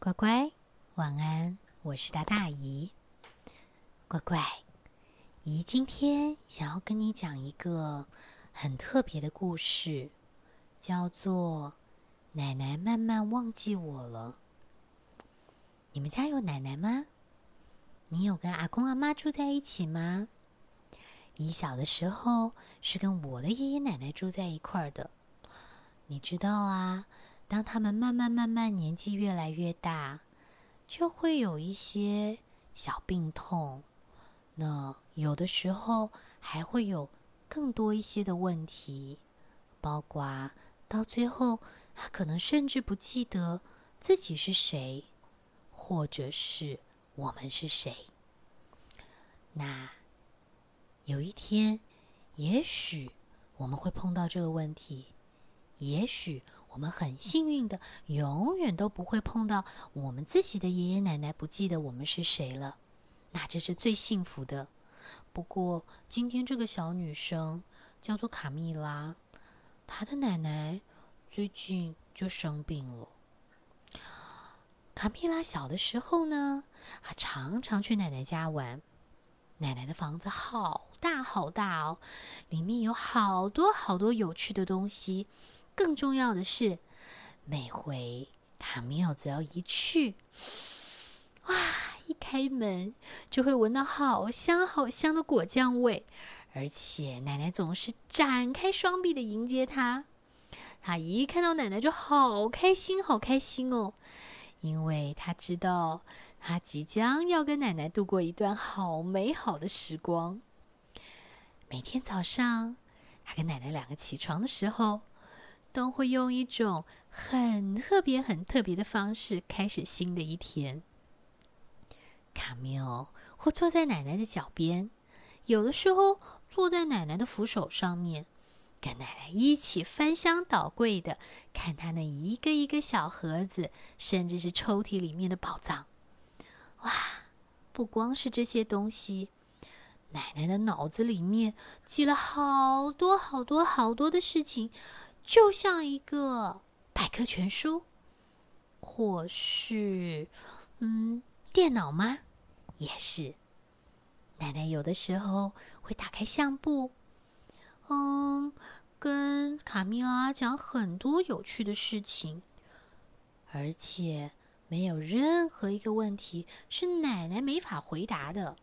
乖乖，晚安！我是大大姨。乖乖，姨今天想要跟你讲一个很特别的故事，叫做《奶奶慢慢忘记我了》。你们家有奶奶吗？你有跟阿公阿妈住在一起吗？姨小的时候是跟我的爷爷奶奶住在一块儿的。你知道啊？当他们慢慢慢慢年纪越来越大，就会有一些小病痛。那有的时候还会有更多一些的问题，包括到最后，他可能甚至不记得自己是谁，或者是我们是谁。那有一天，也许我们会碰到这个问题，也许。我们很幸运的，永远都不会碰到我们自己的爷爷奶奶不记得我们是谁了，那这是最幸福的。不过今天这个小女生叫做卡蜜拉，她的奶奶最近就生病了。卡蜜拉小的时候呢，她常常去奶奶家玩，奶奶的房子好大好大哦，里面有好多好多有趣的东西。更重要的是，每回卡米尔只要一去，哇，一开门就会闻到好香好香的果酱味，而且奶奶总是展开双臂的迎接他。他一看到奶奶就好开心，好开心哦，因为他知道他即将要跟奶奶度过一段好美好的时光。每天早上，他跟奶奶两个起床的时候。都会用一种很特别、很特别的方式开始新的一天。卡米欧会坐在奶奶的脚边，有的时候坐在奶奶的扶手上面，跟奶奶一起翻箱倒柜的看她那一个一个小盒子，甚至是抽屉里面的宝藏。哇！不光是这些东西，奶奶的脑子里面记了好多好多好多的事情。就像一个百科全书，或是嗯，电脑吗？也是。奶奶有的时候会打开相簿，嗯，跟卡米拉讲很多有趣的事情，而且没有任何一个问题是奶奶没法回答的。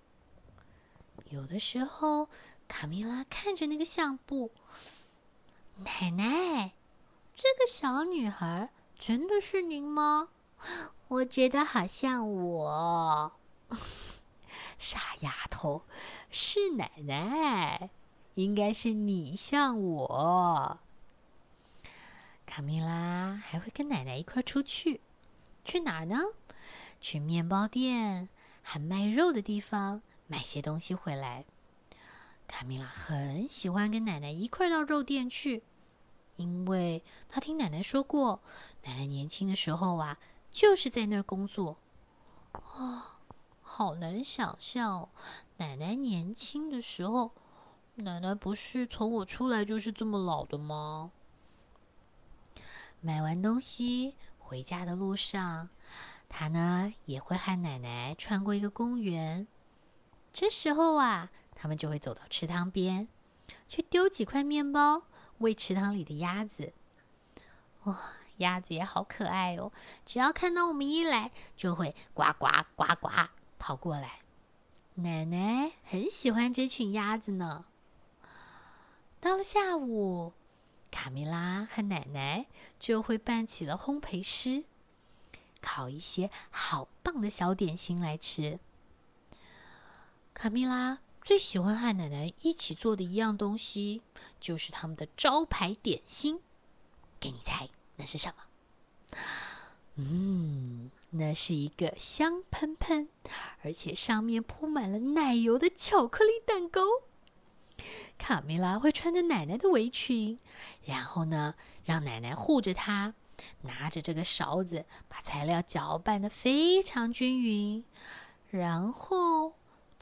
有的时候，卡米拉看着那个相簿。奶奶，这个小女孩真的是您吗？我觉得好像我。傻丫头，是奶奶，应该是你像我。卡米拉还会跟奶奶一块出去，去哪儿呢？去面包店还卖肉的地方买些东西回来。卡米拉很喜欢跟奶奶一块到肉店去，因为她听奶奶说过，奶奶年轻的时候啊，就是在那儿工作。啊，好难想象，奶奶年轻的时候，奶奶不是从我出来就是这么老的吗？买完东西回家的路上，她呢也会和奶奶穿过一个公园。这时候啊。他们就会走到池塘边，去丢几块面包喂池塘里的鸭子。哇，鸭子也好可爱哦！只要看到我们一来，就会呱呱呱呱跑过来。奶奶很喜欢这群鸭子呢。到了下午，卡米拉和奶奶就会办起了烘焙师，烤一些好棒的小点心来吃。卡米拉。最喜欢和奶奶一起做的一样东西，就是他们的招牌点心。给你猜，那是什么？嗯，那是一个香喷喷，而且上面铺满了奶油的巧克力蛋糕。卡梅拉会穿着奶奶的围裙，然后呢，让奶奶护着她，拿着这个勺子把材料搅拌的非常均匀，然后。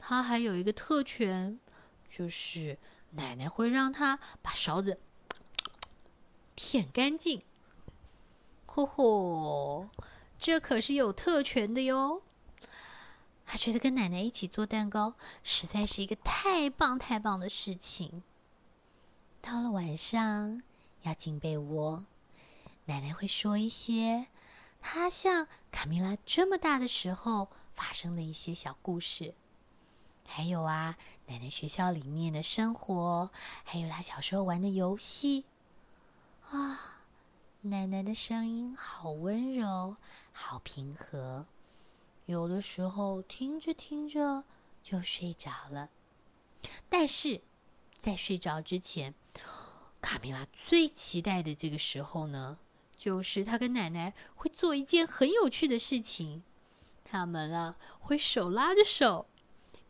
他还有一个特权，就是奶奶会让他把勺子舔干净。嚯嚯，这可是有特权的哟。他觉得跟奶奶一起做蛋糕实在是一个太棒太棒的事情。到了晚上要进被窝，奶奶会说一些她像卡米拉这么大的时候发生的一些小故事，还有啊，奶奶学校里面的生活，还有她小时候玩的游戏。啊，奶奶的声音好温柔，好平和。有的时候听着听着就睡着了，但是在睡着之前，卡米拉最期待的这个时候呢，就是她跟奶奶会做一件很有趣的事情。他们啊会手拉着手，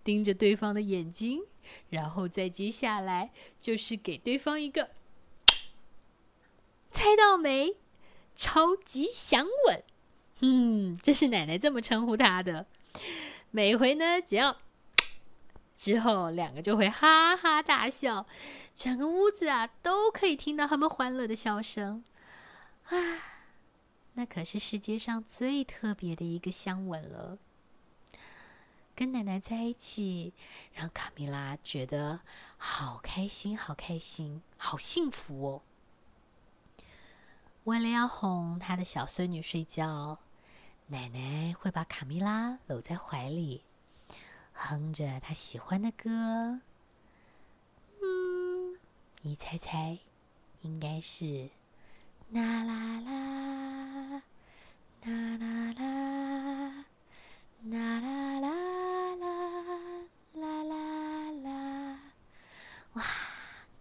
盯着对方的眼睛，然后再接下来就是给对方一个猜到没？超级响吻。嗯，这是奶奶这么称呼他的。每回呢，只要之后两个就会哈哈大笑，整个屋子啊都可以听到他们欢乐的笑声。啊，那可是世界上最特别的一个香吻了。跟奶奶在一起，让卡米拉觉得好开心，好开心，好幸福哦。为了要哄他的小孙女睡觉。奶奶会把卡米拉搂在怀里，哼着她喜欢的歌。嗯，你猜猜，应该是啦啦啦，啦啦啦，啦啦啦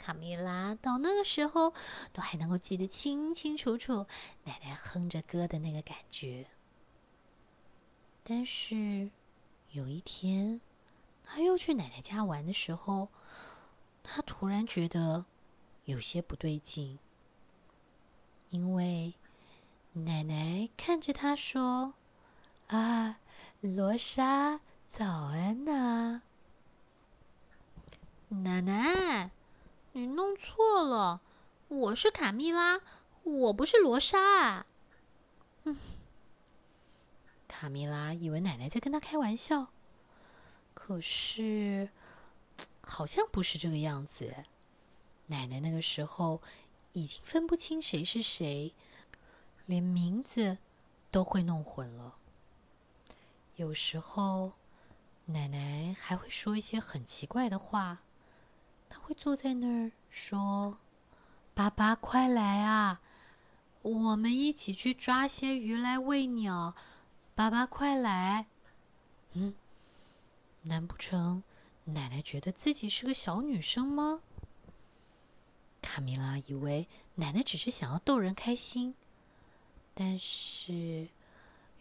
卡米拉到那个时候都还能够记得清清楚楚，奶奶哼着歌的那个感觉。但是有一天，他又去奶奶家玩的时候，他突然觉得有些不对劲，因为奶奶看着他说：“啊，罗莎，早安呐！”奶奶，你弄错了，我是卡蜜拉，我不是罗莎啊。嗯。卡蜜拉以为奶奶在跟他开玩笑，可是好像不是这个样子。奶奶那个时候已经分不清谁是谁，连名字都会弄混了。有时候奶奶还会说一些很奇怪的话，他会坐在那儿说：“爸爸，快来啊，我们一起去抓些鱼来喂鸟。”爸爸，快来！嗯，难不成奶奶觉得自己是个小女生吗？卡米拉以为奶奶只是想要逗人开心，但是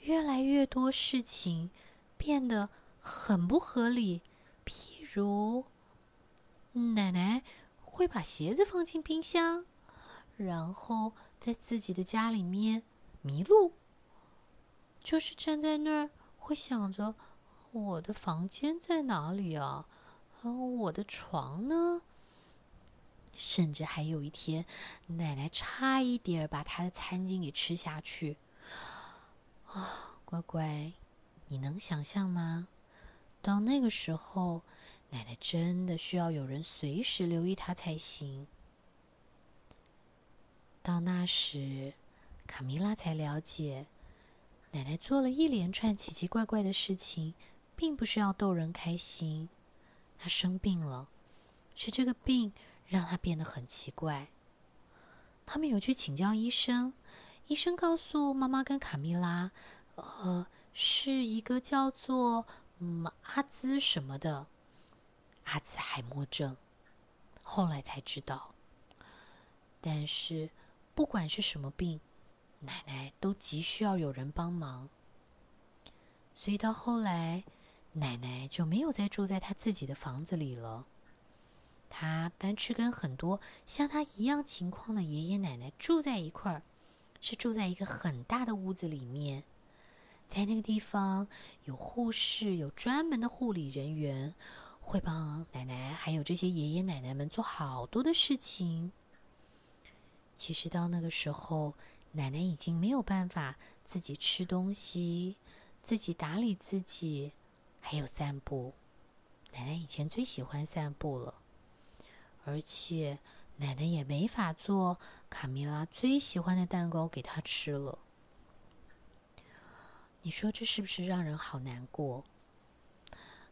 越来越多事情变得很不合理。譬如，奶奶会把鞋子放进冰箱，然后在自己的家里面迷路。就是站在那儿，会想着我的房间在哪里啊？我的床呢？甚至还有一天，奶奶差一点把她的餐巾给吃下去。啊，乖乖，你能想象吗？到那个时候，奶奶真的需要有人随时留意她才行。到那时，卡米拉才了解。奶奶做了一连串奇奇怪怪的事情，并不是要逗人开心。她生病了，是这个病让她变得很奇怪。他们有去请教医生，医生告诉妈妈跟卡米拉，呃，是一个叫做嗯阿兹什么的阿兹海默症。后来才知道，但是不管是什么病。奶奶都急需要有人帮忙，所以到后来，奶奶就没有再住在她自己的房子里了。她搬去跟很多像她一样情况的爷爷奶奶住在一块儿，是住在一个很大的屋子里面。在那个地方，有护士，有专门的护理人员，会帮奶奶还有这些爷爷奶奶们做好多的事情。其实到那个时候。奶奶已经没有办法自己吃东西、自己打理自己，还有散步。奶奶以前最喜欢散步了，而且奶奶也没法做卡米拉最喜欢的蛋糕给她吃了。你说这是不是让人好难过？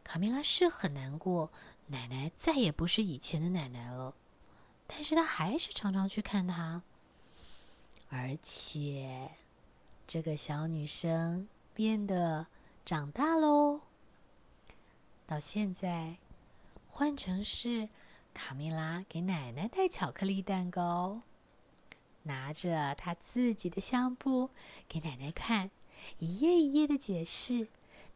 卡米拉是很难过，奶奶再也不是以前的奶奶了，但是她还是常常去看她。而且，这个小女生变得长大喽。到现在，换成是卡米拉给奶奶带巧克力蛋糕，拿着她自己的相簿给奶奶看，一页一页的解释：“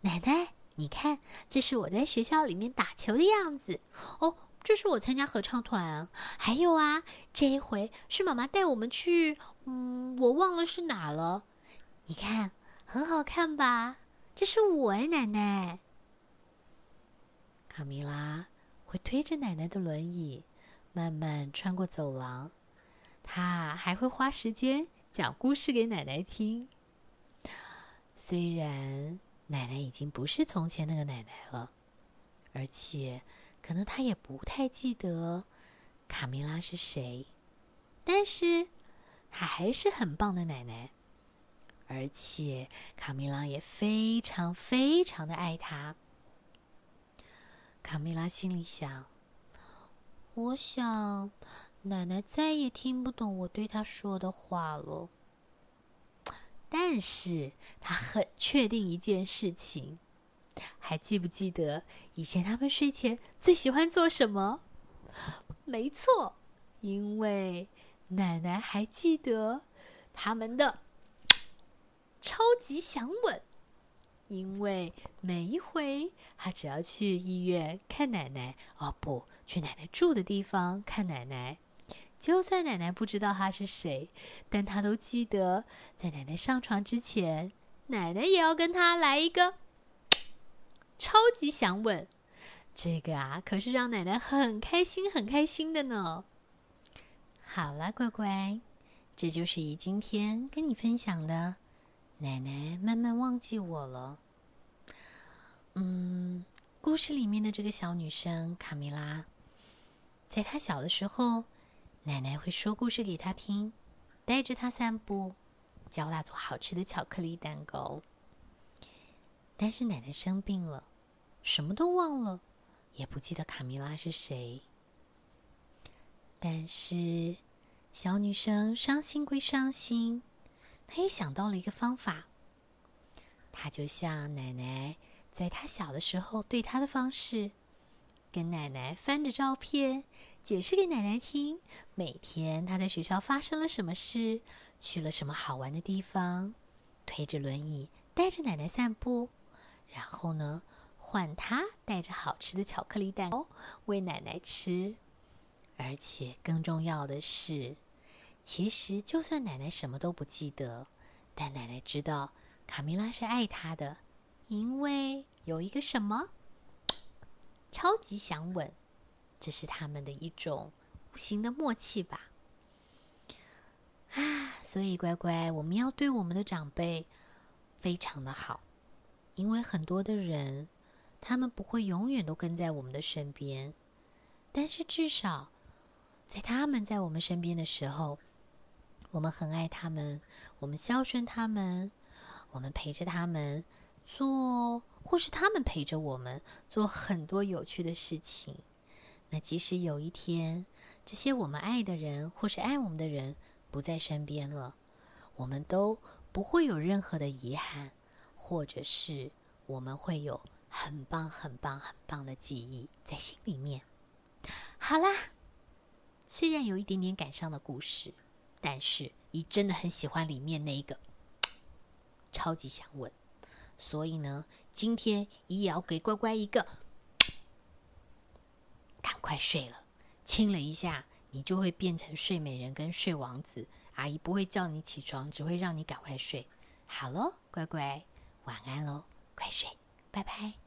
奶奶，你看，这是我在学校里面打球的样子。哦，这是我参加合唱团。还有啊，这一回是妈妈带我们去，嗯，我忘了是哪了。你看，很好看吧？这是我哎，奶奶。”卡米拉会推着奶奶的轮椅，慢慢穿过走廊。她还会花时间讲故事给奶奶听。虽然奶奶已经不是从前那个奶奶了，而且可能她也不太记得卡米拉是谁，但是她还是很棒的奶奶。而且卡米拉也非常非常的爱她。卡米拉心里想：“我想，奶奶再也听不懂我对她说的话了。但是他很确定一件事情，还记不记得以前他们睡前最喜欢做什么？没错，因为奶奶还记得他们的超级响吻。”因为每一回他只要去医院看奶奶，哦不，去奶奶住的地方看奶奶，就算奶奶不知道他是谁，但他都记得，在奶奶上床之前，奶奶也要跟他来一个超级响吻。这个啊，可是让奶奶很开心、很开心的呢。好了，乖乖，这就是姨今天跟你分享的。奶奶慢慢忘记我了。嗯，故事里面的这个小女生卡米拉，在她小的时候，奶奶会说故事给她听，带着她散步，教她做好吃的巧克力蛋糕。但是奶奶生病了，什么都忘了，也不记得卡米拉是谁。但是小女生伤心归伤心。她也想到了一个方法，她就像奶奶在她小的时候对她的方式，跟奶奶翻着照片，解释给奶奶听。每天他在学校发生了什么事，去了什么好玩的地方，推着轮椅带着奶奶散步，然后呢，换他带着好吃的巧克力蛋糕喂奶奶吃。而且更重要的是。其实，就算奶奶什么都不记得，但奶奶知道卡米拉是爱她的，因为有一个什么超级想吻，这是他们的一种无形的默契吧。啊，所以乖乖，我们要对我们的长辈非常的好，因为很多的人，他们不会永远都跟在我们的身边，但是至少在他们在我们身边的时候。我们很爱他们，我们孝顺他们，我们陪着他们做，或是他们陪着我们做很多有趣的事情。那即使有一天，这些我们爱的人或是爱我们的人不在身边了，我们都不会有任何的遗憾，或者是我们会有很棒、很棒、很棒的记忆在心里面。好啦，虽然有一点点感伤的故事。但是，姨真的很喜欢里面那一个超级想吻，所以呢，今天姨也要给乖乖一个快睡了，亲了一下，你就会变成睡美人跟睡王子。阿姨不会叫你起床，只会让你赶快睡。好喽，乖乖，晚安喽，快睡，拜拜。